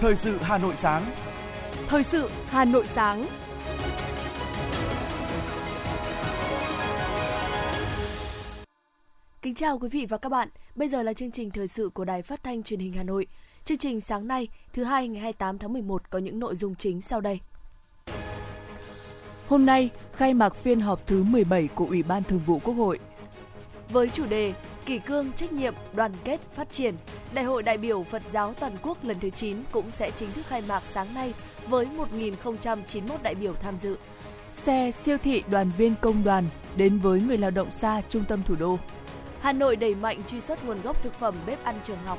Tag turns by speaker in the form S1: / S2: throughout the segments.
S1: Thời sự Hà Nội sáng.
S2: Thời sự Hà Nội sáng. Kính chào quý vị và các bạn. Bây giờ là chương trình thời sự của Đài Phát thanh Truyền hình Hà Nội. Chương trình sáng nay, thứ hai ngày 28 tháng 11 có những nội dung chính sau đây. Hôm nay, khai mạc phiên họp thứ 17 của Ủy ban Thường vụ Quốc hội. Với chủ đề Kỷ cương, trách nhiệm, đoàn kết, phát triển, Đại hội đại biểu Phật giáo toàn quốc lần thứ 9 cũng sẽ chính thức khai mạc sáng nay với 1.091 đại biểu tham dự. Xe siêu thị đoàn viên công đoàn đến với người lao động xa trung tâm thủ đô. Hà Nội đẩy mạnh truy xuất nguồn gốc thực phẩm bếp ăn trường học.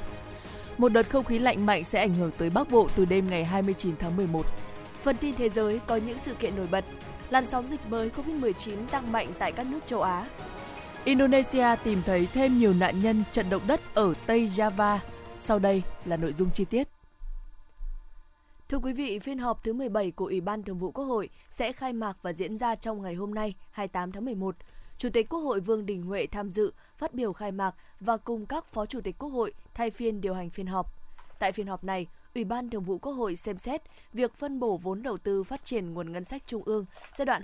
S2: Một đợt không khí lạnh mạnh sẽ ảnh hưởng tới Bắc Bộ từ đêm ngày 29 tháng 11. Phần tin thế giới có những sự kiện nổi bật. Làn sóng dịch mới COVID-19 tăng mạnh tại các nước châu Á. Indonesia tìm thấy thêm nhiều nạn nhân trận động đất ở Tây Java. Sau đây là nội dung chi tiết. Thưa quý vị, phiên họp thứ 17 của Ủy ban Thường vụ Quốc hội sẽ khai mạc và diễn ra trong ngày hôm nay, 28 tháng 11. Chủ tịch Quốc hội Vương Đình Huệ tham dự, phát biểu khai mạc và cùng các phó chủ tịch Quốc hội thay phiên điều hành phiên họp. Tại phiên họp này, Ủy ban Thường vụ Quốc hội xem xét việc phân bổ vốn đầu tư phát triển nguồn ngân sách trung ương giai đoạn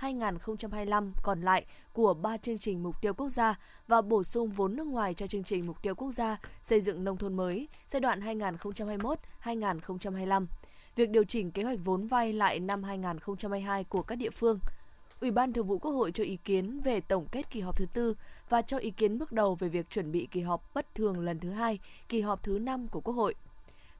S2: 2021-2025 còn lại của ba chương trình mục tiêu quốc gia và bổ sung vốn nước ngoài cho chương trình mục tiêu quốc gia xây dựng nông thôn mới giai đoạn 2021-2025. Việc điều chỉnh kế hoạch vốn vay lại năm 2022 của các địa phương – Ủy ban Thường vụ Quốc hội cho ý kiến về tổng kết kỳ họp thứ tư và cho ý kiến bước đầu về việc chuẩn bị kỳ họp bất thường lần thứ hai, kỳ họp thứ năm của Quốc hội.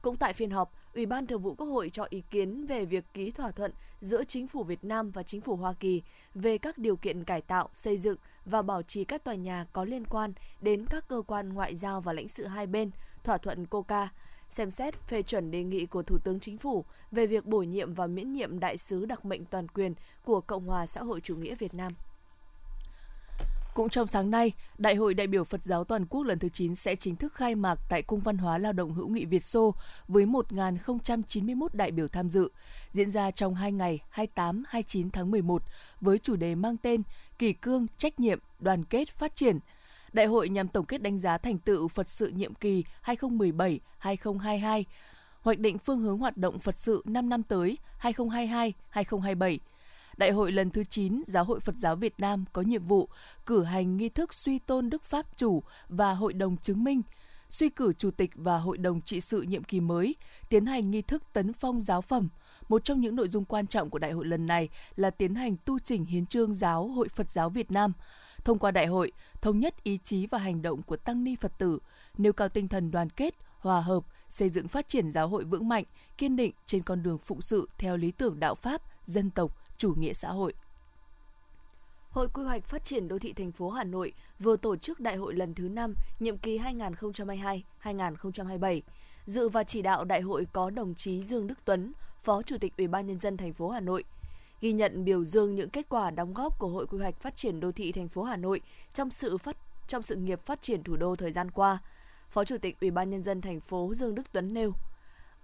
S2: Cũng tại phiên họp, Ủy ban Thường vụ Quốc hội cho ý kiến về việc ký thỏa thuận giữa Chính phủ Việt Nam và Chính phủ Hoa Kỳ về các điều kiện cải tạo, xây dựng và bảo trì các tòa nhà có liên quan đến các cơ quan ngoại giao và lãnh sự hai bên, thỏa thuận COCA, xem xét phê chuẩn đề nghị của Thủ tướng Chính phủ về việc bổ nhiệm và miễn nhiệm đại sứ đặc mệnh toàn quyền của Cộng hòa xã hội chủ nghĩa Việt Nam. Cũng trong sáng nay, Đại hội đại biểu Phật giáo toàn quốc lần thứ 9 sẽ chính thức khai mạc tại Cung văn hóa lao động hữu nghị Việt Xô với 1.091 đại biểu tham dự, diễn ra trong 2 ngày 28-29 tháng 11 với chủ đề mang tên Kỳ cương, trách nhiệm, đoàn kết, phát triển – Đại hội nhằm tổng kết đánh giá thành tựu Phật sự nhiệm kỳ 2017-2022, hoạch định phương hướng hoạt động Phật sự 5 năm tới 2022-2027. Đại hội lần thứ 9 Giáo hội Phật giáo Việt Nam có nhiệm vụ cử hành nghi thức suy tôn Đức Pháp chủ và Hội đồng chứng minh, suy cử chủ tịch và Hội đồng trị sự nhiệm kỳ mới, tiến hành nghi thức tấn phong giáo phẩm. Một trong những nội dung quan trọng của đại hội lần này là tiến hành tu chỉnh hiến trương giáo Hội Phật giáo Việt Nam – Thông qua đại hội, thống nhất ý chí và hành động của tăng ni Phật tử, nêu cao tinh thần đoàn kết, hòa hợp, xây dựng phát triển giáo hội vững mạnh, kiên định trên con đường phụng sự theo lý tưởng đạo Pháp, dân tộc, chủ nghĩa xã hội. Hội Quy hoạch Phát triển Đô thị thành phố Hà Nội vừa tổ chức đại hội lần thứ 5, nhiệm kỳ 2022-2027. Dự và chỉ đạo đại hội có đồng chí Dương Đức Tuấn, Phó Chủ tịch Ủy ban nhân dân thành phố Hà Nội, ghi nhận biểu dương những kết quả đóng góp của Hội Quy hoạch Phát triển đô thị thành phố Hà Nội trong sự phát trong sự nghiệp phát triển thủ đô thời gian qua. Phó Chủ tịch Ủy ban nhân dân thành phố Dương Đức Tuấn nêu: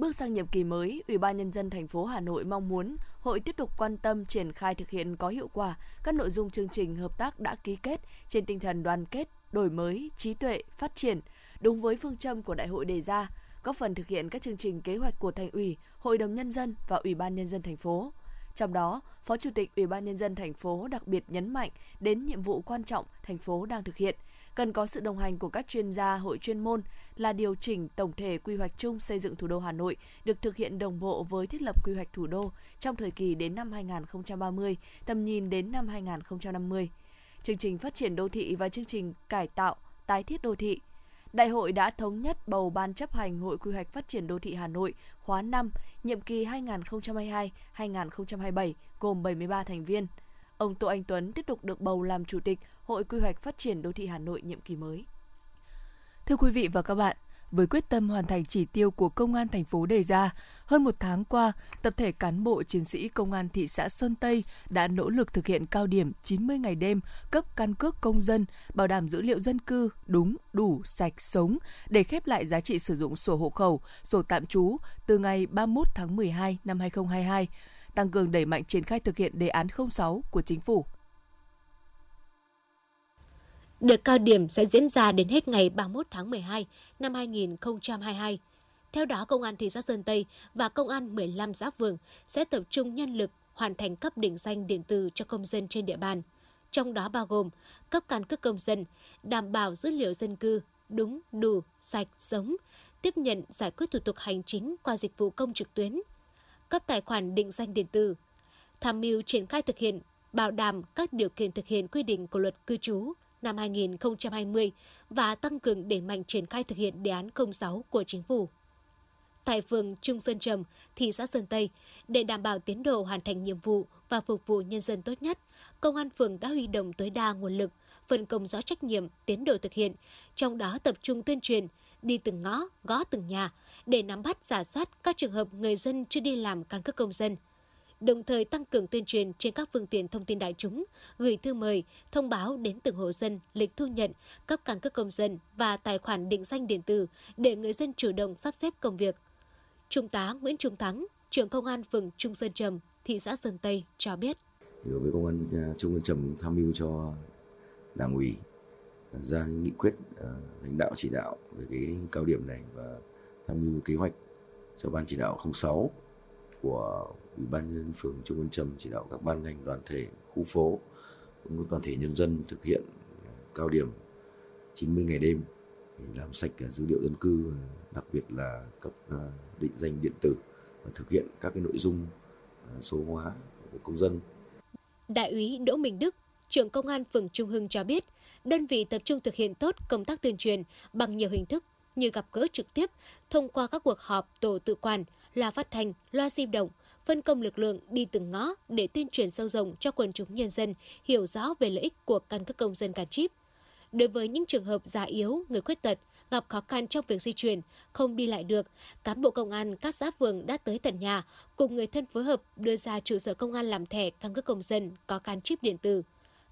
S2: Bước sang nhiệm kỳ mới, Ủy ban nhân dân thành phố Hà Nội mong muốn hội tiếp tục quan tâm triển khai thực hiện có hiệu quả các nội dung chương trình hợp tác đã ký kết trên tinh thần đoàn kết, đổi mới, trí tuệ, phát triển, đúng với phương châm của đại hội đề ra, góp phần thực hiện các chương trình kế hoạch của thành ủy, hội đồng nhân dân và ủy ban nhân dân thành phố. Trong đó, Phó Chủ tịch Ủy ban nhân dân thành phố đặc biệt nhấn mạnh đến nhiệm vụ quan trọng thành phố đang thực hiện, cần có sự đồng hành của các chuyên gia hội chuyên môn là điều chỉnh tổng thể quy hoạch chung xây dựng thủ đô Hà Nội được thực hiện đồng bộ với thiết lập quy hoạch thủ đô trong thời kỳ đến năm 2030, tầm nhìn đến năm 2050. Chương trình phát triển đô thị và chương trình cải tạo, tái thiết đô thị Đại hội đã thống nhất bầu Ban chấp hành Hội Quy hoạch Phát triển Đô thị Hà Nội khóa 5, nhiệm kỳ 2022-2027 gồm 73 thành viên. Ông Tô Anh Tuấn tiếp tục được bầu làm Chủ tịch Hội Quy hoạch Phát triển Đô thị Hà Nội nhiệm kỳ mới. Thưa quý vị và các bạn, với quyết tâm hoàn thành chỉ tiêu của Công an thành phố đề ra, hơn một tháng qua, tập thể cán bộ chiến sĩ Công an thị xã Sơn Tây đã nỗ lực thực hiện cao điểm 90 ngày đêm cấp căn cước công dân, bảo đảm dữ liệu dân cư đúng, đủ, sạch, sống để khép lại giá trị sử dụng sổ hộ khẩu, sổ tạm trú từ ngày 31 tháng 12 năm 2022, tăng cường đẩy mạnh triển khai thực hiện đề án 06 của chính phủ.
S3: Đợt cao điểm sẽ diễn ra đến hết ngày 31 tháng 12 năm 2022.
S1: Theo đó, Công an thị xã Sơn Tây và Công an 15 xã phường sẽ tập trung nhân lực hoàn thành cấp định danh điện tử cho công dân trên địa bàn. Trong đó bao gồm cấp căn cước công dân, đảm bảo dữ liệu dân cư đúng, đủ, sạch, sống, tiếp nhận giải quyết thủ tục hành chính qua dịch vụ công trực tuyến, cấp tài khoản định danh điện tử, tham mưu triển khai thực hiện, bảo đảm các điều kiện thực hiện quy định của luật cư trú năm 2020 và tăng cường đẩy mạnh triển khai thực hiện đề án 06 của chính phủ. Tại phường Trung Sơn Trầm, thị xã Sơn Tây, để đảm bảo tiến độ hoàn thành nhiệm vụ và phục vụ nhân dân tốt nhất, Công an phường đã huy động tối đa nguồn lực, phân công rõ trách nhiệm, tiến độ thực hiện, trong đó tập trung tuyên truyền, đi từng ngõ, gõ từng nhà để nắm bắt giả soát các trường hợp người dân chưa đi làm căn cước công dân. Đồng thời tăng cường tuyên truyền trên các phương tiện thông tin đại chúng, gửi thư mời, thông báo đến từng hộ dân lịch thu nhận, cấp căn cước công dân và tài khoản định danh điện tử để người dân chủ động sắp xếp công việc. Trung tá Nguyễn Trung Thắng, trưởng công an phường Trung Sơn Trầm, thị xã Sơn Tây cho biết.
S3: Đối với công an à, Trung Sơn Trầm tham mưu cho đảng ủy ra những nghị quyết à, lãnh đạo chỉ đạo về cái cao điểm này và tham mưu kế hoạch cho ban chỉ đạo 06 của ủy ban nhân phường Trung Văn Trầm chỉ đạo các ban ngành đoàn thể khu phố cũng như toàn thể nhân dân thực hiện à, cao điểm 90 ngày đêm để làm sạch à, dữ liệu dân cư à, đặc biệt là cấp định danh điện tử và thực hiện các cái nội dung số hóa của công dân.
S1: Đại úy Đỗ Minh Đức, trưởng công an phường Trung Hưng cho biết, đơn vị tập trung thực hiện tốt công tác tuyên truyền bằng nhiều hình thức như gặp gỡ trực tiếp thông qua các cuộc họp tổ tự quản, loa phát thanh, loa di động, phân công lực lượng đi từng ngõ để tuyên truyền sâu rộng cho quần chúng nhân dân hiểu rõ về lợi ích của căn cước công dân gắn chip. Đối với những trường hợp già yếu, người khuyết tật, gặp khó khăn trong việc di chuyển, không đi lại được, cán bộ công an các xã phường đã tới tận nhà cùng người thân phối hợp đưa ra trụ sở công an làm thẻ căn cước công dân có gắn chip điện tử.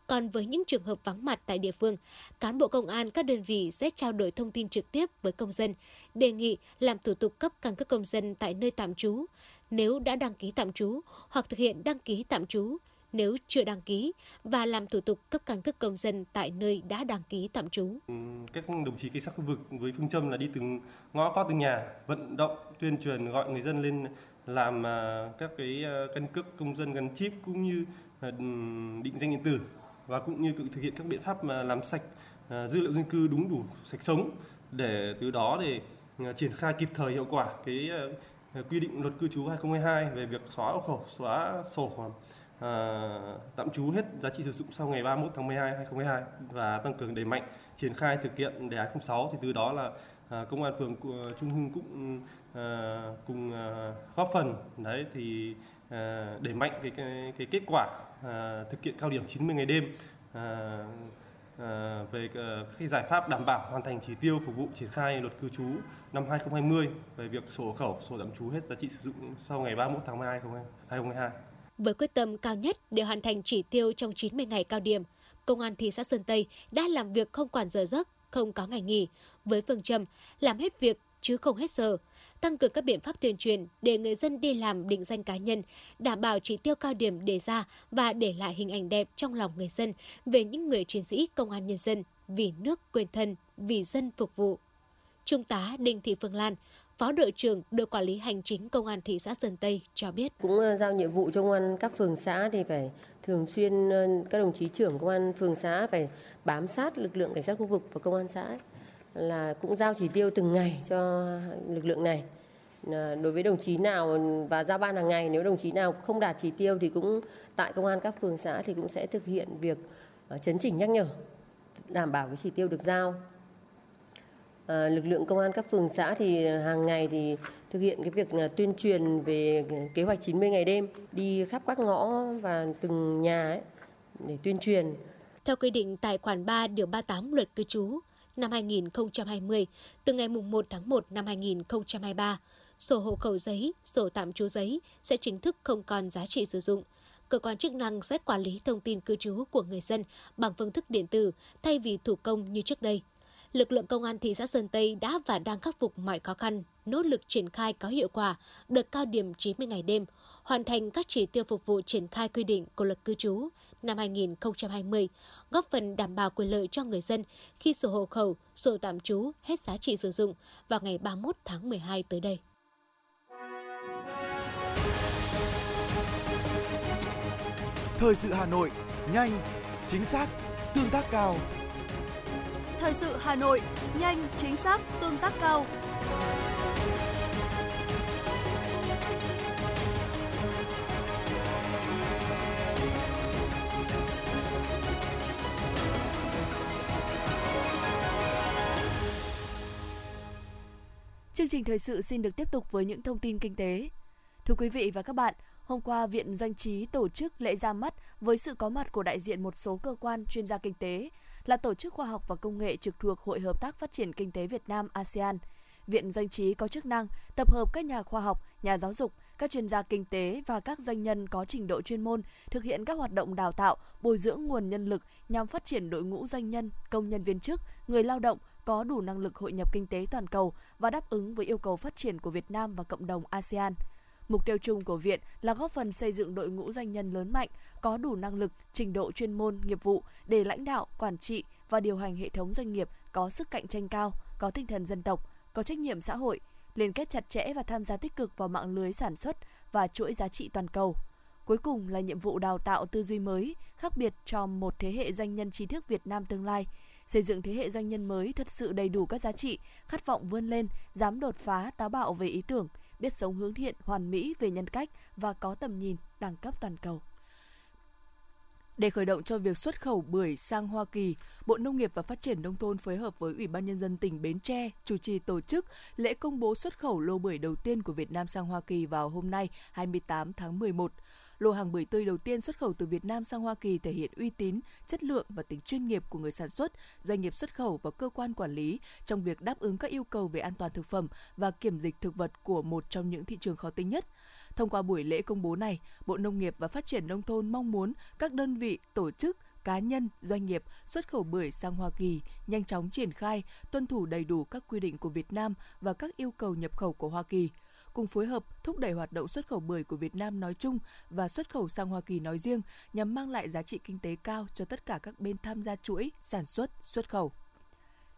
S1: Còn với những trường hợp vắng mặt tại địa phương, cán bộ công an các đơn vị sẽ trao đổi thông tin trực tiếp với công dân, đề nghị làm thủ tục cấp căn cước công dân tại nơi tạm trú, nếu đã đăng ký tạm trú hoặc thực hiện đăng ký tạm trú nếu chưa đăng ký và làm thủ tục cấp căn cước công dân tại nơi đã đăng ký tạm trú.
S4: Các đồng chí cảnh sát khu vực với phương châm là đi từng ngõ gõ từng nhà, vận động tuyên truyền gọi người dân lên làm à, các cái à, căn cước công dân gắn chip cũng như à, định danh điện tử và cũng như thực hiện các biện pháp mà làm sạch à, dữ liệu dân cư đúng đủ sạch sống để từ đó để à, triển khai kịp thời hiệu quả cái à, quy định luật cư trú 2022 về việc xóa hộ khẩu, xóa sổ à, tạm trú hết giá trị sử dụng sau ngày 31 tháng 12 2022 và tăng cường đẩy mạnh triển khai thực hiện đề án 06 thì từ đó là à, công an phường Trung Hưng cũng à, cùng à, góp phần đấy thì à, đẩy mạnh cái, cái cái kết quả à, thực hiện cao điểm 90 ngày đêm à, À, về à, các giải pháp đảm bảo hoàn thành chỉ tiêu phục vụ triển khai luật cư trú năm 2020 về việc sổ hộ khẩu, sổ tạm trú hết giá trị sử dụng sau ngày 31 tháng 12 2022.
S1: Với quyết tâm cao nhất để hoàn thành chỉ tiêu trong 90 ngày cao điểm, Công an thị xã Sơn Tây đã làm việc không quản giờ giấc, không có ngày nghỉ, với phương châm làm hết việc chứ không hết giờ, tăng cường các biện pháp tuyên truyền để người dân đi làm định danh cá nhân, đảm bảo chỉ tiêu cao điểm đề ra và để lại hình ảnh đẹp trong lòng người dân về những người chiến sĩ công an nhân dân vì nước quên thân, vì dân phục vụ. Trung tá Đinh Thị Phương Lan, Phó đội trưởng đội quản lý hành chính công an thị xã Sơn Tây cho biết.
S5: Cũng ờ, giao nhiệm vụ cho công an các phường xã thì phải thường xuyên ờ, các đồng chí trưởng công an phường xã phải bám sát lực lượng cảnh sát khu vực và công an xã là cũng giao chỉ tiêu từng ngày cho lực lượng này. Đối với đồng chí nào và giao ban hàng ngày nếu đồng chí nào không đạt chỉ tiêu thì cũng tại công an các phường xã thì cũng sẽ thực hiện việc ờ, chấn chỉnh nhắc nhở đảm bảo cái chỉ tiêu được giao À, lực lượng công an các phường xã thì hàng ngày thì thực hiện cái việc ờ, tuyên truyền về kế hoạch 90 ngày đêm đi khắp các ngõ và từng nhà ấy để tuyên truyền.
S1: Theo quy định tại khoản 3 điều 38 luật cư trú năm 2020, từ ngày 1 tháng 1 năm 2023, sổ hộ khẩu giấy, sổ tạm trú giấy sẽ chính thức không còn giá trị sử dụng. Cơ quan chức năng sẽ quản lý thông tin cư trú của người dân bằng phương thức điện tử thay vì thủ công như trước đây lực lượng công an thị xã Sơn Tây đã và đang khắc phục mọi khó khăn, nỗ lực triển khai có hiệu quả đợt cao điểm 90 ngày đêm, hoàn thành các chỉ tiêu phục vụ triển khai quy định của luật cư trú năm 2020, góp phần đảm bảo quyền lợi cho người dân khi sổ hộ khẩu, sổ tạm trú hết giá trị sử dụng vào ngày 31 tháng 12 tới đây.
S6: Thời sự Hà Nội, nhanh, chính xác, tương tác cao.
S2: Thời sự Hà Nội, nhanh, chính xác, tương tác cao. Chương trình thời sự xin được tiếp tục với những thông tin kinh tế. Thưa quý vị và các bạn, hôm qua Viện Doanh trí tổ chức lễ ra mắt với sự có mặt của đại diện một số cơ quan chuyên gia kinh tế, là tổ chức khoa học và công nghệ trực thuộc Hội Hợp tác Phát triển Kinh tế Việt Nam ASEAN. Viện Doanh trí có chức năng tập hợp các nhà khoa học, nhà giáo dục, các chuyên gia kinh tế và các doanh nhân có trình độ chuyên môn thực hiện các hoạt động đào tạo, bồi dưỡng nguồn nhân lực nhằm phát triển đội ngũ doanh nhân, công nhân viên chức, người lao động có đủ năng lực hội nhập kinh tế toàn cầu và đáp ứng với yêu cầu phát triển của Việt Nam và cộng đồng ASEAN. Mục tiêu chung của viện là góp phần xây dựng đội ngũ doanh nhân lớn mạnh, có đủ năng lực, trình độ chuyên môn, nghiệp vụ để lãnh đạo, quản trị và điều hành hệ thống doanh nghiệp có sức cạnh tranh cao, có tinh thần dân tộc, có trách nhiệm xã hội, liên kết chặt chẽ và tham gia tích cực vào mạng lưới sản xuất và chuỗi giá trị toàn cầu. Cuối cùng là nhiệm vụ đào tạo tư duy mới, khác biệt cho một thế hệ doanh nhân trí thức Việt Nam tương lai, xây dựng thế hệ doanh nhân mới thật sự đầy đủ các giá trị, khát vọng vươn lên, dám đột phá, táo bạo về ý tưởng, biết sống hướng thiện, hoàn mỹ về nhân cách và có tầm nhìn đẳng cấp toàn cầu. Để khởi động cho việc xuất khẩu bưởi sang Hoa Kỳ, Bộ Nông nghiệp và Phát triển Nông thôn phối hợp với Ủy ban Nhân dân tỉnh Bến Tre chủ trì tổ chức lễ công bố xuất khẩu lô bưởi đầu tiên của Việt Nam sang Hoa Kỳ vào hôm nay 28 tháng 11. Lô hàng bưởi tươi đầu tiên xuất khẩu từ Việt Nam sang Hoa Kỳ thể hiện uy tín, chất lượng và tính chuyên nghiệp của người sản xuất, doanh nghiệp xuất khẩu và cơ quan quản lý trong việc đáp ứng các yêu cầu về an toàn thực phẩm và kiểm dịch thực vật của một trong những thị trường khó tính nhất. Thông qua buổi lễ công bố này, Bộ Nông nghiệp và Phát triển Nông thôn mong muốn các đơn vị, tổ chức, cá nhân, doanh nghiệp xuất khẩu bưởi sang Hoa Kỳ nhanh chóng triển khai, tuân thủ đầy đủ các quy định của Việt Nam và các yêu cầu nhập khẩu của Hoa Kỳ – cùng phối hợp thúc đẩy hoạt động xuất khẩu bưởi của Việt Nam nói chung và xuất khẩu sang Hoa Kỳ nói riêng nhằm mang lại giá trị kinh tế cao cho tất cả các bên tham gia chuỗi sản xuất, xuất khẩu.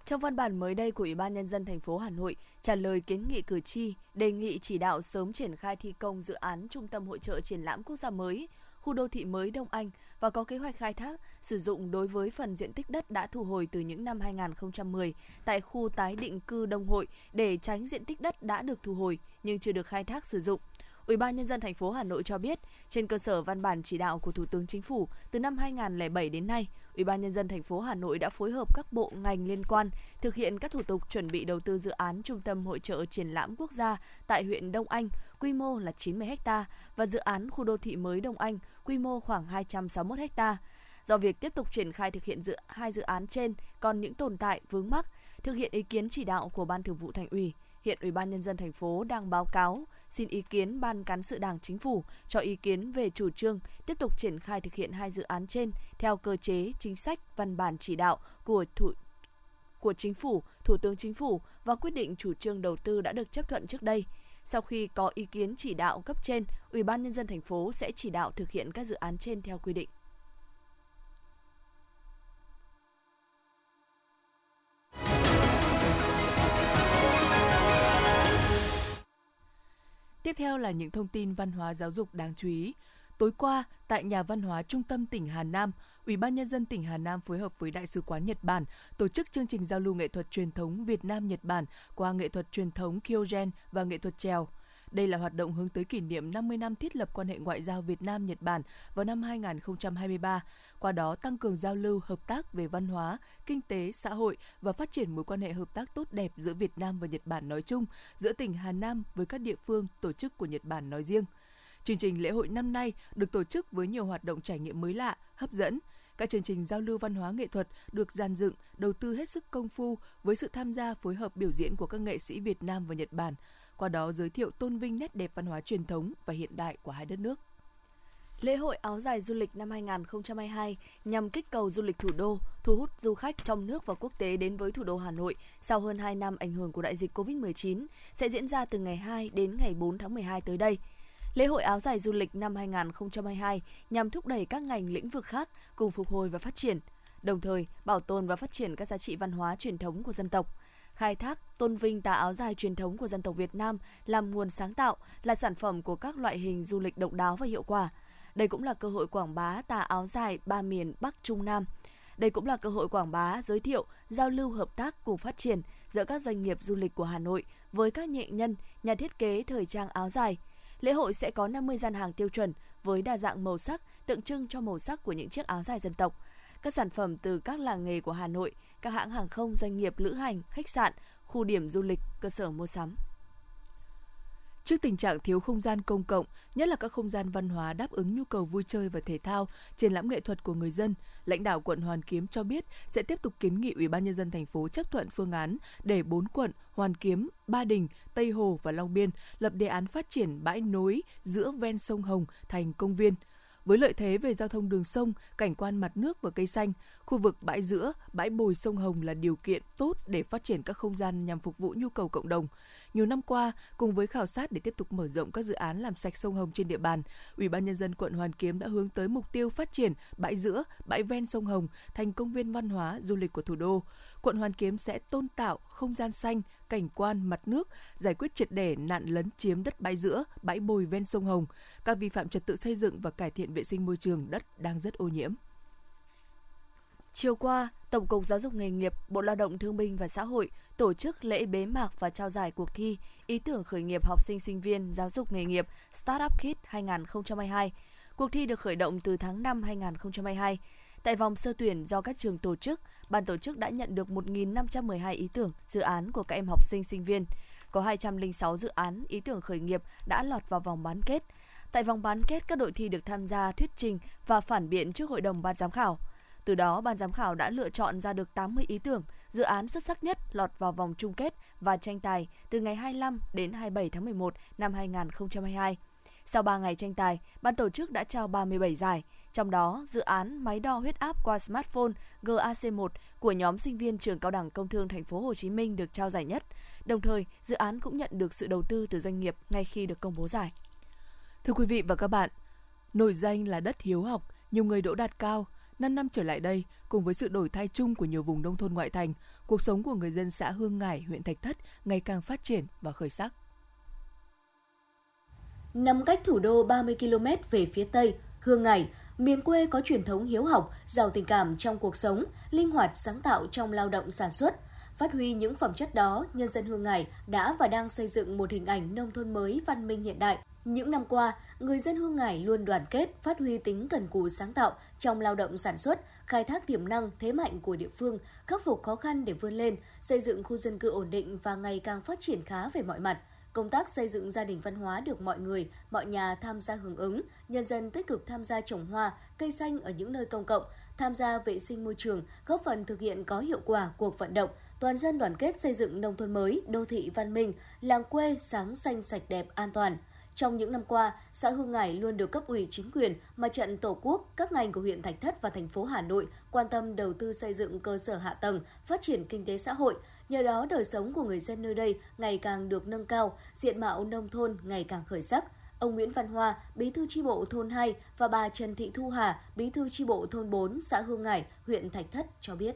S2: Trong văn bản mới đây của Ủy ban Nhân dân thành phố Hà Nội trả lời kiến nghị cử tri đề nghị chỉ đạo sớm triển khai thi công dự án Trung tâm Hội trợ Triển lãm Quốc gia mới, khu đô thị mới Đông Anh và có kế hoạch khai thác, sử dụng đối với phần diện tích đất đã thu hồi từ những năm 2010 tại khu tái định cư Đông Hội để tránh diện tích đất đã được thu hồi nhưng chưa được khai thác sử dụng. Ủy ban nhân dân thành phố Hà Nội cho biết, trên cơ sở văn bản chỉ đạo của Thủ tướng Chính phủ, từ năm 2007 đến nay, Ủy ban nhân dân thành phố Hà Nội đã phối hợp các bộ ngành liên quan thực hiện các thủ tục chuẩn bị đầu tư dự án Trung tâm hội trợ triển lãm quốc gia tại huyện Đông Anh, quy mô là 90 ha và dự án khu đô thị mới Đông Anh, quy mô khoảng 261 ha. Do việc tiếp tục triển khai thực hiện dự hai dự án trên còn những tồn tại vướng mắc, thực hiện ý kiến chỉ đạo của Ban Thường vụ Thành ủy, hiện Ủy ban nhân dân thành phố đang báo cáo xin ý kiến Ban cán sự Đảng Chính phủ cho ý kiến về chủ trương tiếp tục triển khai thực hiện hai dự án trên theo cơ chế, chính sách, văn bản chỉ đạo của thủ của Chính phủ, Thủ tướng Chính phủ và quyết định chủ trương đầu tư đã được chấp thuận trước đây. Sau khi có ý kiến chỉ đạo cấp trên, Ủy ban nhân dân thành phố sẽ chỉ đạo thực hiện các dự án trên theo quy định. Tiếp theo là những thông tin văn hóa giáo dục đáng chú ý. Tối qua, tại Nhà văn hóa Trung tâm tỉnh Hà Nam, Ủy ban nhân dân tỉnh Hà Nam phối hợp với Đại sứ quán Nhật Bản tổ chức chương trình giao lưu nghệ thuật truyền thống Việt Nam Nhật Bản qua nghệ thuật truyền thống Kyogen và nghệ thuật trèo. Đây là hoạt động hướng tới kỷ niệm 50 năm thiết lập quan hệ ngoại giao Việt Nam Nhật Bản vào năm 2023, qua đó tăng cường giao lưu hợp tác về văn hóa, kinh tế, xã hội và phát triển mối quan hệ hợp tác tốt đẹp giữa Việt Nam và Nhật Bản nói chung, giữa tỉnh Hà Nam với các địa phương, tổ chức của Nhật Bản nói riêng. Chương trình lễ hội năm nay được tổ chức với nhiều hoạt động trải nghiệm mới lạ, hấp dẫn. Các chương trình giao lưu văn hóa nghệ thuật được gian dựng, đầu tư hết sức công phu với sự tham gia phối hợp biểu diễn của các nghệ sĩ Việt Nam và Nhật Bản, qua đó giới thiệu tôn vinh nét đẹp văn hóa truyền thống và hiện đại của hai đất nước. Lễ hội áo dài du lịch năm 2022 nhằm kích cầu du lịch thủ đô, thu hút du khách trong nước và quốc tế đến với thủ đô Hà Nội sau hơn 2 năm ảnh hưởng của đại dịch COVID-19 sẽ diễn ra từ ngày 2 đến ngày 4 tháng 12 tới đây. Lễ hội áo dài du lịch năm 2022 nhằm thúc đẩy các ngành lĩnh vực khác cùng phục hồi và phát triển, đồng thời bảo tồn và phát triển các giá trị văn hóa truyền thống của dân tộc khai thác, tôn vinh tà áo dài truyền thống của dân tộc Việt Nam làm nguồn sáng tạo, là sản phẩm của các loại hình du lịch độc đáo và hiệu quả. Đây cũng là cơ hội quảng bá tà áo dài ba miền Bắc Trung Nam. Đây cũng là cơ hội quảng bá, giới thiệu, giao lưu hợp tác cùng phát triển giữa các doanh nghiệp du lịch của Hà Nội với các nghệ nhân, nhà thiết kế thời trang áo dài. Lễ hội sẽ có 50 gian hàng tiêu chuẩn với đa dạng màu sắc tượng trưng cho màu sắc của những chiếc áo dài dân tộc. Các sản phẩm từ các làng nghề của Hà Nội, các hãng hàng không, doanh nghiệp lữ hành, khách sạn, khu điểm du lịch, cơ sở mua sắm.
S7: Trước tình trạng thiếu không gian công cộng, nhất là các không gian văn hóa đáp ứng nhu cầu vui chơi và thể thao, triển lãm nghệ thuật của người dân, lãnh đạo quận Hoàn Kiếm cho biết sẽ tiếp tục kiến nghị Ủy ban nhân dân thành phố chấp thuận phương án để bốn quận Hoàn Kiếm, Ba Đình, Tây Hồ và Long Biên lập đề án phát triển bãi nối giữa ven sông Hồng thành công viên – với lợi thế về giao thông đường sông, cảnh quan mặt nước và cây xanh, khu vực bãi giữa, bãi bồi sông Hồng là điều kiện tốt để phát triển các không gian nhằm phục vụ nhu cầu cộng đồng. Nhiều năm qua, cùng với khảo sát để tiếp tục mở rộng các dự án làm sạch sông Hồng trên địa bàn, Ủy ban nhân dân quận Hoàn Kiếm đã hướng tới mục tiêu phát triển bãi giữa, bãi ven sông Hồng thành công viên văn hóa du lịch của thủ đô. Quận Hoàn Kiếm sẽ tôn tạo không gian xanh, cảnh quan mặt nước, giải quyết triệt để nạn lấn chiếm đất bãi giữa, bãi bồi ven sông Hồng, các vi phạm trật tự xây dựng và cải thiện vệ sinh môi trường đất đang rất ô nhiễm.
S2: Chiều qua, Tổng cục Giáo dục nghề nghiệp, Bộ Lao động Thương binh và Xã hội tổ chức lễ bế mạc và trao giải cuộc thi Ý tưởng khởi nghiệp học sinh sinh viên giáo dục nghề nghiệp Startup Kit 2022. Cuộc thi được khởi động từ tháng 5 2022. Tại vòng sơ tuyển do các trường tổ chức, ban tổ chức đã nhận được 1.512 ý tưởng, dự án của các em học sinh sinh viên. Có 206 dự án ý tưởng khởi nghiệp đã lọt vào vòng bán kết. Tại vòng bán kết, các đội thi được tham gia thuyết trình và phản biện trước hội đồng ban giám khảo. Từ đó, ban giám khảo đã lựa chọn ra được 80 ý tưởng, dự án xuất sắc nhất lọt vào vòng chung kết và tranh tài từ ngày 25 đến 27 tháng 11 năm 2022. Sau 3 ngày tranh tài, ban tổ chức đã trao 37 giải, trong đó dự án máy đo huyết áp qua smartphone GAC1 của nhóm sinh viên trường Cao đẳng Công thương Thành phố Hồ Chí Minh được trao giải nhất. Đồng thời, dự án cũng nhận được sự đầu tư từ doanh nghiệp ngay khi được công bố giải.
S7: Thưa quý vị và các bạn, nổi danh là đất hiếu học, nhiều người đỗ đạt cao. 5 năm trở lại đây, cùng với sự đổi thay chung của nhiều vùng nông thôn ngoại thành, cuộc sống của người dân xã Hương Ngải, huyện Thạch Thất ngày càng phát triển và khởi sắc.
S8: Nằm cách thủ đô 30 km về phía Tây, Hương Ngải, miền quê có truyền thống hiếu học, giàu tình cảm trong cuộc sống, linh hoạt sáng tạo trong lao động sản xuất. Phát huy những phẩm chất đó, nhân dân Hương Ngải đã và đang xây dựng một hình ảnh nông thôn mới văn minh hiện đại. Những năm qua, người dân Hương Ngải luôn đoàn kết, phát huy tính cần cù sáng tạo trong lao động sản xuất, khai thác tiềm năng, thế mạnh của địa phương, khắc phục khó khăn để vươn lên, xây dựng khu dân cư ổn định và ngày càng phát triển khá về mọi mặt – Công tác xây dựng gia đình văn hóa được mọi người, mọi nhà tham gia hưởng ứng, nhân dân tích cực tham gia trồng hoa, cây xanh ở những nơi công cộng, tham gia vệ sinh môi trường, góp phần thực hiện có hiệu quả cuộc vận động toàn dân đoàn kết xây dựng nông thôn mới, đô thị văn minh, làng quê sáng xanh sạch đẹp an toàn. Trong những năm qua, xã Hương Ngải luôn được cấp ủy chính quyền, mặt trận Tổ quốc, các ngành của huyện Thạch Thất và thành phố Hà Nội quan tâm đầu tư xây dựng cơ sở hạ tầng, phát triển kinh tế xã hội, Nhờ đó, đời sống của người dân nơi đây ngày càng được nâng cao, diện mạo nông thôn ngày càng khởi sắc. Ông Nguyễn Văn Hoa, bí thư chi bộ thôn 2 và bà Trần Thị Thu Hà, bí thư chi bộ thôn 4, xã Hương Ngải, huyện Thạch Thất cho biết.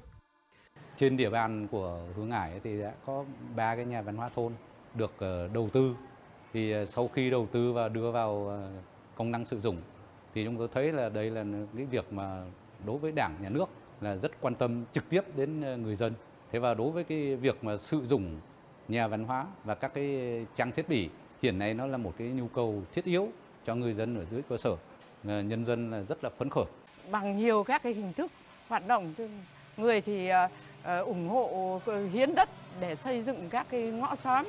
S9: Trên địa bàn của Hương Ngải thì đã có ba cái nhà văn hóa thôn được ờ, đầu tư. Thì ờ, sau khi đầu tư và đưa vào ờ, công năng sử dụng thì chúng tôi thấy là đây là cái việc mà đối với Đảng, Nhà nước là rất quan tâm trực tiếp đến ờ, người dân Thế và đối với cái việc mà sử dụng nhà văn hóa và các cái trang thiết bị hiện nay nó là một cái nhu cầu thiết yếu cho người dân ở dưới cơ sở. Nhân dân là rất là phấn khởi.
S10: Bằng nhiều các cái hình thức hoạt động, người thì ủng hộ hiến đất để xây dựng các cái ngõ xóm.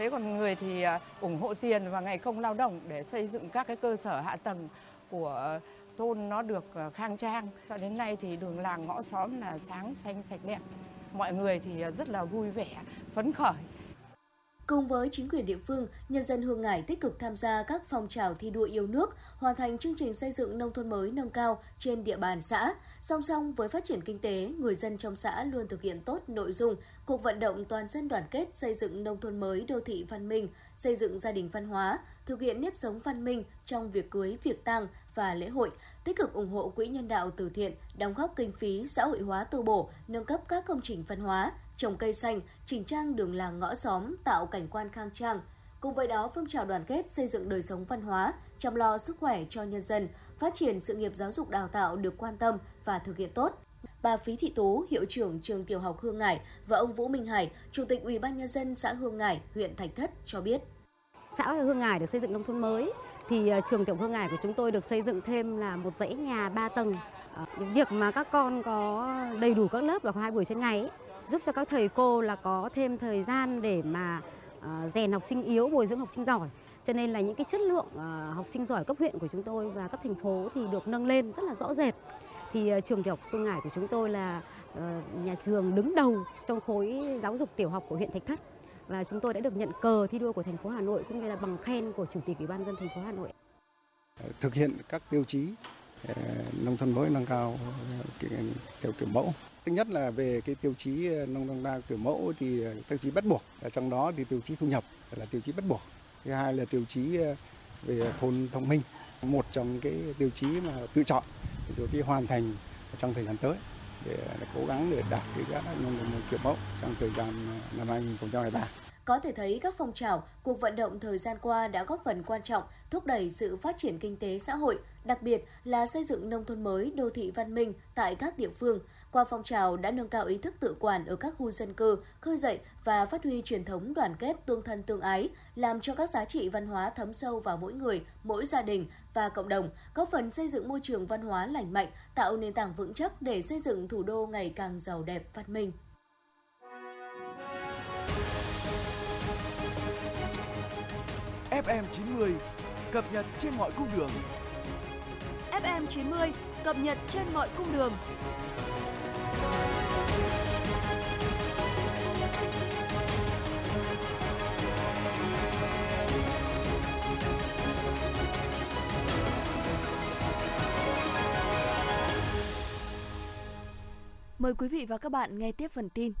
S10: Thế còn người thì à, ủng hộ tiền và ngày công lao động để xây dựng các cái cơ sở hạ tầng của thôn nó được à, khang trang. Cho đến nay thì đường làng ngõ xóm là sáng xanh sạch đẹp mọi người thì à, rất là vui vẻ, phấn khởi.
S8: Cùng với chính quyền địa phương, nhân dân Hương Ngải tích cực tham gia các phong trào thi đua yêu nước, hoàn thành chương trình xây dựng nông thôn mới nâng cao trên địa bàn xã. Song song với phát triển kinh tế, người dân trong xã luôn thực hiện tốt nội dung cuộc vận động toàn dân đoàn kết xây dựng nông thôn mới đô thị văn minh, xây dựng gia đình văn hóa, thực hiện nếp sống văn minh trong việc cưới, việc tang và lễ hội, tích cực ủng hộ quỹ nhân đạo từ thiện, đóng góp kinh phí xã hội hóa tu bổ, nâng cấp các công trình văn hóa, trồng cây xanh, chỉnh trang đường làng ngõ xóm, tạo cảnh quan khang trang. Cùng với đó, phong trào đoàn kết xây dựng đời sống văn hóa, chăm lo sức khỏe cho nhân dân, phát triển sự nghiệp giáo dục đào tạo được quan tâm và thực hiện tốt. Bà Phí Thị Tú, hiệu trưởng trường tiểu học Hương Ngải và ông Vũ Minh Hải, chủ tịch Ủy ban nhân dân xã Hương Ngải, huyện Thạch Thất cho biết.
S11: Xã Hương Ngải được xây dựng nông thôn mới thì ờ, trường tiểu Hương Ngải của chúng tôi được xây dựng thêm là một dãy nhà 3 tầng. Ờ, việc mà các con có đầy đủ các lớp là hai buổi trên ngày ấy, giúp cho các thầy cô là có thêm thời gian để mà ờ, rèn học sinh yếu, bồi dưỡng học sinh giỏi. Cho nên là những cái chất lượng ờ, học sinh giỏi cấp huyện của chúng tôi và cấp thành phố thì được nâng lên rất là rõ rệt thì ờ, trường tiểu học Phương Ngải của chúng tôi là nhà trường đứng đầu trong khối giáo dục tiểu học của huyện Thạch Thất và chúng tôi đã được nhận cờ thi đua của thành phố Hà Nội cũng như là bằng khen của chủ tịch ủy ban dân thành phố Hà Nội.
S12: Thực hiện các tiêu chí Ờ, nông thôn mới nâng cao ờ, theo kiểu mẫu. Thứ nhất là về cái tiêu chí ờ, nông thôn đa kiểu mẫu thì tiêu chí bắt buộc, ở trong đó thì tiêu chí thu nhập là tiêu chí bắt buộc. Thứ hai là tiêu chí về thôn thông minh, một trong cái tiêu chí mà tự chọn rồi cái hoàn thành trong thời gian tới để cố gắng để đạt cái giá nông thôn mới kiểu mẫu trong thời gian năm 2023.
S8: Có thể thấy các phong trào, cuộc vận động thời gian qua đã góp phần quan trọng thúc đẩy sự phát triển kinh tế xã hội, đặc biệt là xây dựng nông thôn mới, đô thị văn minh tại các địa phương. Qua phong trào đã nâng cao ý thức tự quản ở các khu dân cư, khơi dậy và phát huy truyền thống đoàn kết tương thân tương ái, làm cho các giá trị văn hóa thấm sâu vào mỗi người, mỗi gia đình và cộng đồng, góp phần xây dựng môi trường văn hóa lành mạnh, tạo nền tảng vững chắc để xây dựng thủ đô ngày càng giàu đẹp, văn minh.
S6: FM 90 cập nhật trên mọi cung đường.
S2: FM 90 cập nhật trên mọi cung đường. Mời quý vị và các bạn nghe tiếp phần tin.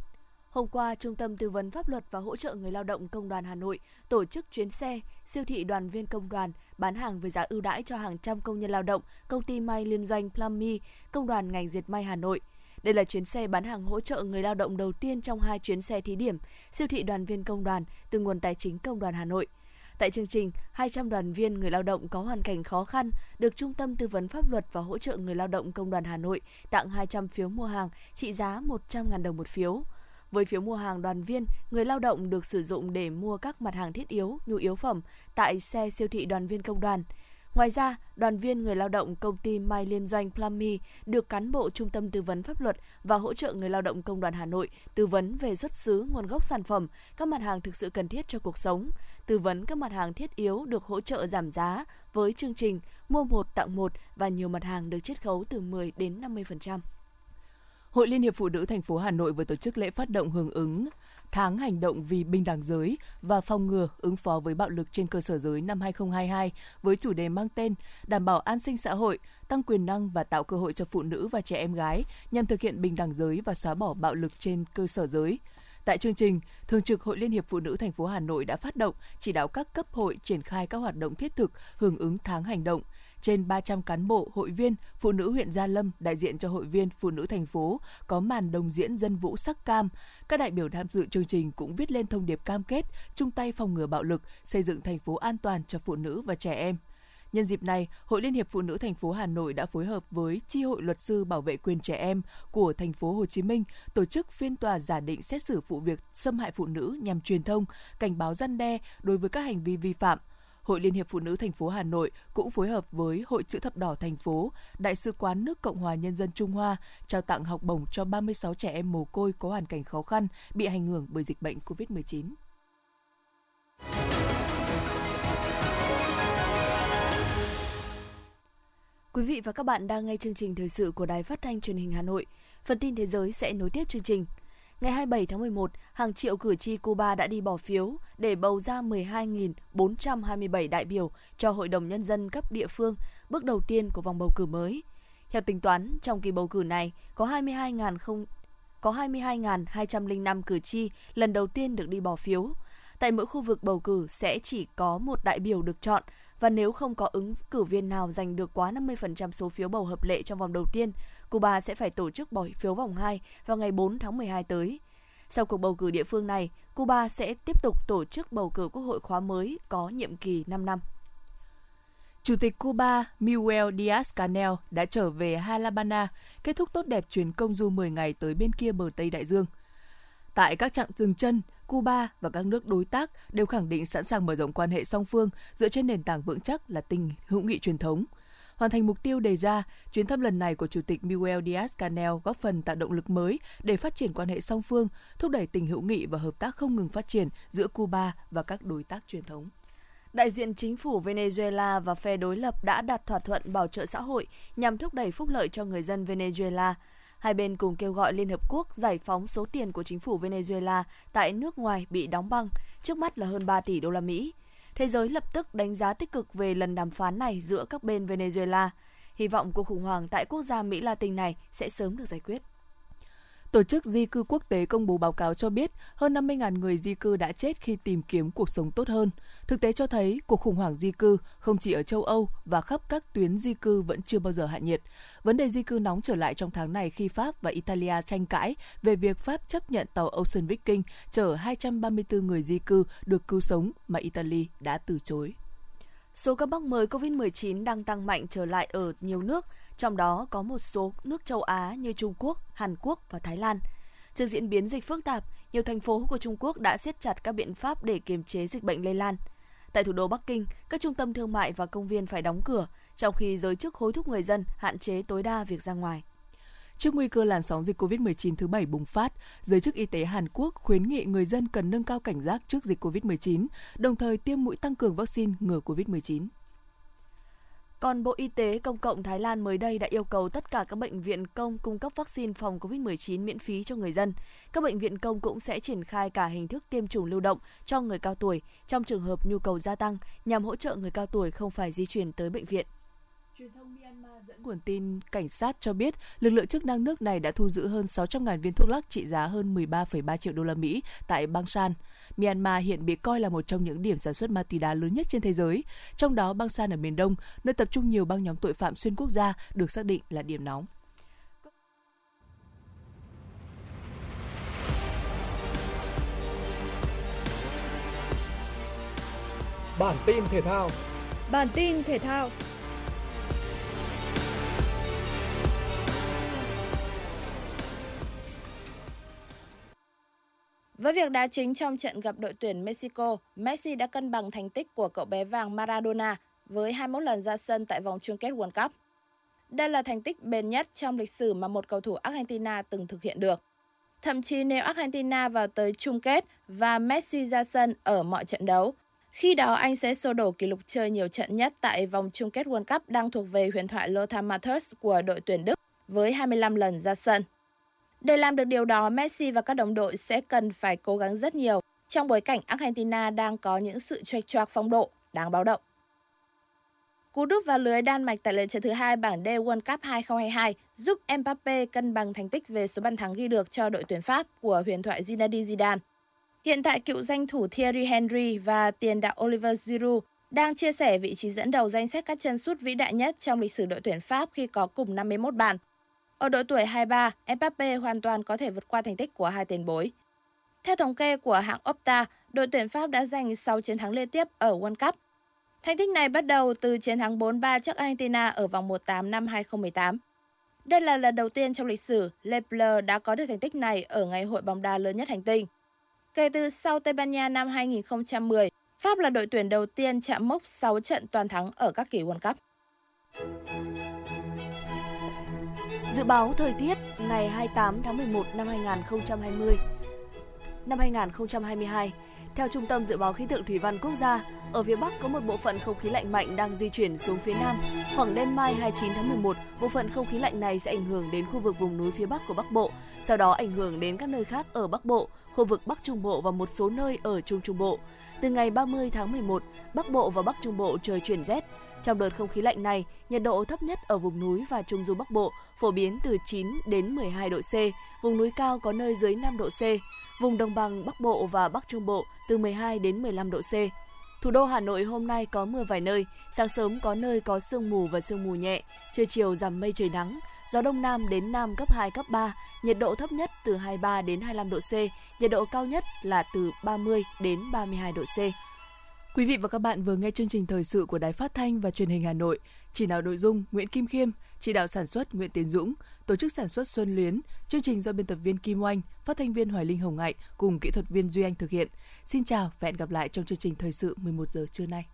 S2: Hôm qua, Trung tâm Tư vấn Pháp luật và Hỗ trợ Người Lao động Công đoàn Hà Nội tổ chức chuyến xe siêu thị đoàn viên công đoàn bán hàng với giá ưu đãi cho hàng trăm công nhân lao động công ty may liên doanh Plummy, Công đoàn ngành diệt may Hà Nội. Đây là chuyến xe bán hàng hỗ trợ người lao động đầu tiên trong hai chuyến xe thí điểm siêu thị đoàn viên công đoàn từ nguồn tài chính Công đoàn Hà Nội. Tại chương trình, 200 đoàn viên người lao động có hoàn cảnh khó khăn được Trung tâm Tư vấn Pháp luật và Hỗ trợ Người lao động Công đoàn Hà Nội tặng 200 phiếu mua hàng trị giá 100.000 đồng một phiếu. Với phiếu mua hàng đoàn viên, người lao động được sử dụng để mua các mặt hàng thiết yếu, nhu yếu phẩm tại xe siêu thị đoàn viên công đoàn. Ngoài ra, đoàn viên người lao động công ty Mai Liên doanh Plummy được cán bộ Trung tâm Tư vấn Pháp luật và hỗ trợ người lao động Công đoàn Hà Nội tư vấn về xuất xứ, nguồn gốc sản phẩm, các mặt hàng thực sự cần thiết cho cuộc sống, tư vấn các mặt hàng thiết yếu được hỗ trợ giảm giá với chương trình mua một tặng một và nhiều mặt hàng được chiết khấu từ 10 đến 50%.
S7: Hội Liên hiệp Phụ nữ thành phố Hà Nội vừa tổ chức lễ phát động hưởng ứng tháng hành động vì bình đẳng giới và phòng ngừa ứng phó với bạo lực trên cơ sở giới năm 2022 với chủ đề mang tên đảm bảo an sinh xã hội, tăng quyền năng và tạo cơ hội cho phụ nữ và trẻ em gái nhằm thực hiện bình đẳng giới và xóa bỏ bạo lực trên cơ sở giới. Tại chương trình, Thường trực Hội Liên hiệp Phụ nữ thành phố Hà Nội đã phát động chỉ đạo các cấp hội triển khai các hoạt động thiết thực hưởng ứng tháng hành động – trên 300 cán bộ, hội viên, phụ nữ huyện Gia Lâm đại diện cho hội viên phụ nữ thành phố có màn đồng diễn dân vũ sắc cam. Các đại biểu tham dự chương trình cũng viết lên thông điệp cam kết chung tay phòng ngừa bạo lực, xây dựng thành phố an toàn cho phụ nữ và trẻ em. Nhân dịp này, Hội Liên hiệp Phụ nữ thành phố Hà Nội đã phối hợp với Chi hội luật sư bảo vệ quyền trẻ em của thành phố Hồ Chí Minh tổ chức phiên tòa giả định xét xử vụ việc xâm hại phụ nữ nhằm truyền thông, cảnh báo răn đe đối với các hành vi vi phạm. Hội Liên hiệp Phụ nữ thành phố Hà Nội cũng phối hợp với Hội chữ thập đỏ thành phố, Đại sứ quán nước Cộng hòa Nhân dân Trung Hoa trao tặng học bổng cho 36 trẻ em mồ côi có hoàn cảnh khó khăn bị ảnh hưởng bởi dịch bệnh COVID-19. Quý vị và các bạn đang nghe chương trình thời sự của Đài Phát thanh Truyền hình Hà Nội. Phần tin thế giới sẽ nối tiếp chương trình. Ngày 27 tháng 11, hàng triệu cử tri Cuba đã đi bỏ phiếu để bầu ra 12.427 đại biểu cho Hội đồng Nhân dân cấp địa phương, bước đầu tiên của vòng bầu cử mới. Theo tính toán, trong kỳ bầu cử này có 22.000 có 22.205 cử tri lần đầu tiên được đi bỏ phiếu.
S2: Tại mỗi khu vực bầu cử sẽ chỉ có một đại biểu được chọn và nếu không có ứng cử viên nào giành được quá 50% số phiếu bầu hợp lệ trong vòng đầu tiên, Cuba sẽ phải tổ chức bỏ phiếu vòng 2 vào ngày 4 tháng 12 tới. Sau cuộc bầu cử địa phương này, Cuba sẽ tiếp tục tổ chức bầu cử quốc hội khóa mới có nhiệm kỳ 5 năm.
S7: Chủ tịch Cuba Miguel Díaz-Canel đã trở về Havana, kết thúc tốt đẹp chuyến công du 10 ngày tới bên kia bờ Tây Đại Dương. Tại các trạm dừng chân, Cuba và các nước đối tác đều khẳng định sẵn sàng mở rộng quan hệ song phương dựa trên nền tảng vững chắc là tình hữu nghị truyền thống. Hoàn thành mục tiêu đề ra, chuyến thăm lần này của Chủ tịch Miguel Díaz-Canel góp phần tạo động lực mới để phát triển quan hệ song phương, thúc đẩy tình hữu nghị và hợp tác không ngừng phát triển giữa Cuba và các đối tác truyền thống.
S2: Đại diện chính phủ Venezuela và phe đối lập đã đạt thỏa thuận bảo trợ xã hội nhằm thúc đẩy phúc lợi cho người dân Venezuela. Hai bên cùng kêu gọi Liên Hợp Quốc giải phóng số tiền của chính phủ Venezuela tại nước ngoài bị đóng băng, trước mắt là hơn 3 tỷ đô la Mỹ. Thế giới lập tức đánh giá tích cực về lần đàm phán này giữa các bên Venezuela. Hy vọng cuộc khủng hoảng tại quốc gia Mỹ Latin này sẽ sớm được giải quyết.
S7: Tổ chức Di cư Quốc tế công bố báo cáo cho biết hơn 50.000 người di cư đã chết khi tìm kiếm cuộc sống tốt hơn. Thực tế cho thấy cuộc khủng hoảng di cư không chỉ ở châu Âu và khắp các tuyến di cư vẫn chưa bao giờ hạ nhiệt. Vấn đề di cư nóng trở lại trong tháng này khi Pháp và Italia tranh cãi về việc Pháp chấp nhận tàu Ocean Viking chở 234 người di cư được cứu sống mà Italy đã từ chối.
S2: Số ca mắc mới COVID-19 đang tăng mạnh trở lại ở nhiều nước, trong đó có một số nước châu Á như Trung Quốc, Hàn Quốc và Thái Lan. Trước diễn biến dịch phức tạp, nhiều thành phố của Trung Quốc đã siết chặt các biện pháp để kiềm chế dịch bệnh lây lan. Tại thủ đô Bắc Kinh, các trung tâm thương mại và công viên phải đóng cửa, trong khi giới chức hối thúc người dân hạn chế tối đa việc ra ngoài.
S7: Trước nguy cơ làn sóng dịch COVID-19 thứ bảy bùng phát, giới chức y tế Hàn Quốc khuyến nghị người dân cần nâng cao cảnh giác trước dịch COVID-19, đồng thời tiêm mũi tăng cường vaccine ngừa COVID-19.
S2: Còn Bộ Y tế Công cộng Thái Lan mới đây đã yêu cầu tất cả các bệnh viện công cung cấp vaccine phòng COVID-19 miễn phí cho người dân. Các bệnh viện công cũng sẽ triển khai cả hình thức tiêm chủng lưu động cho người cao tuổi trong trường hợp nhu cầu gia tăng nhằm hỗ trợ người cao tuổi không phải di chuyển tới bệnh viện.
S7: Truyền thông Myanmar dẫn nguồn tin cảnh sát cho biết lực lượng chức năng nước này đã thu giữ hơn 600.000 viên thuốc lắc trị giá hơn 13,3 triệu đô la Mỹ tại bang San. Myanmar hiện bị coi là một trong những điểm sản xuất ma túy đá lớn nhất trên thế giới. Trong đó, bang San ở miền Đông, nơi tập trung nhiều băng nhóm tội phạm xuyên quốc gia, được xác định là điểm nóng.
S6: Bản tin thể thao
S13: Bản tin thể thao Với việc đá chính trong trận gặp đội tuyển Mexico, Messi đã cân bằng thành tích của cậu bé vàng Maradona với 21 lần ra sân tại vòng chung kết World Cup. Đây là thành tích bền nhất trong lịch sử mà một cầu thủ Argentina từng thực hiện được. Thậm chí nếu Argentina vào tới chung kết và Messi ra sân ở mọi trận đấu, khi đó anh sẽ xô đổ kỷ lục chơi nhiều trận nhất tại vòng chung kết World Cup đang thuộc về huyền thoại Lothar Matthäus của đội tuyển Đức với 25 lần ra sân. Để làm được điều đó, Messi và các đồng đội sẽ cần phải cố gắng rất nhiều trong bối cảnh Argentina đang có những sự choạch choạc phong độ đáng báo động. Cú đúp vào lưới Đan Mạch tại lượt trận thứ hai bảng D World Cup 2022 giúp Mbappe cân bằng thành tích về số bàn thắng ghi được cho đội tuyển Pháp của huyền thoại Zinedine Zidane. Hiện tại cựu danh thủ Thierry Henry và tiền đạo Oliver Giroud đang chia sẻ vị trí dẫn đầu danh sách các chân sút vĩ đại nhất trong lịch sử đội tuyển Pháp khi có cùng 51 bàn. Ở độ tuổi 23, Mbappe hoàn toàn có thể vượt qua thành tích của hai tiền bối. Theo thống kê của hãng Opta, đội tuyển Pháp đã giành 6 chiến thắng liên tiếp ở World Cup. Thành tích này bắt đầu từ chiến thắng 4-3 trước Argentina ở vòng 1-8 năm 2018. Đây là lần đầu tiên trong lịch sử Le Bleu đã có được thành tích này ở ngày hội bóng đá lớn nhất hành tinh. Kể từ sau Tây Ban Nha năm 2010, Pháp là đội tuyển đầu tiên chạm mốc 6 trận toàn thắng ở các kỳ World Cup.
S2: Dự báo thời tiết ngày 28 tháng 11 năm 2020 năm 2022 theo Trung tâm Dự báo Khí tượng Thủy văn Quốc gia, ở phía Bắc có một bộ phận không khí lạnh mạnh đang di chuyển xuống phía Nam. Khoảng đêm mai 29 tháng 11, bộ phận không khí lạnh này sẽ ảnh hưởng đến khu vực vùng núi phía Bắc của Bắc Bộ, sau đó ảnh hưởng đến các nơi khác ở Bắc Bộ, khu vực Bắc Trung Bộ và một số nơi ở Trung Trung Bộ. Từ ngày 30 tháng 11, Bắc Bộ và Bắc Trung Bộ trời chuyển rét. Trong đợt không khí lạnh này, nhiệt độ thấp nhất ở vùng núi và trung du Bắc Bộ phổ biến từ 9 đến 12 độ C, vùng núi cao có nơi dưới 5 độ C. Vùng đồng bằng Bắc Bộ và Bắc Trung Bộ từ 12 đến 15 độ C. Thủ đô Hà Nội hôm nay có mưa vài nơi, sáng sớm có nơi có sương mù và sương mù nhẹ, trưa chiều giảm mây trời nắng, gió đông nam đến nam cấp 2, cấp 3, nhiệt độ thấp nhất từ 23 đến 25 độ C, nhiệt độ cao nhất là từ 30 đến 32 độ C.
S7: Quý vị và các bạn vừa nghe chương trình thời sự của Đài Phát thanh và Truyền hình Hà Nội. Chỉ đạo nội dung Nguyễn Kim Khiêm, chỉ đạo sản xuất Nguyễn Tiến Dũng, tổ chức sản xuất Xuân Luyến, chương trình do biên tập viên Kim Oanh, phát thanh viên Hoài Linh Hồng Ngại cùng kỹ thuật viên Duy Anh thực hiện. Xin chào và hẹn gặp lại trong chương trình thời sự 11 giờ trưa nay.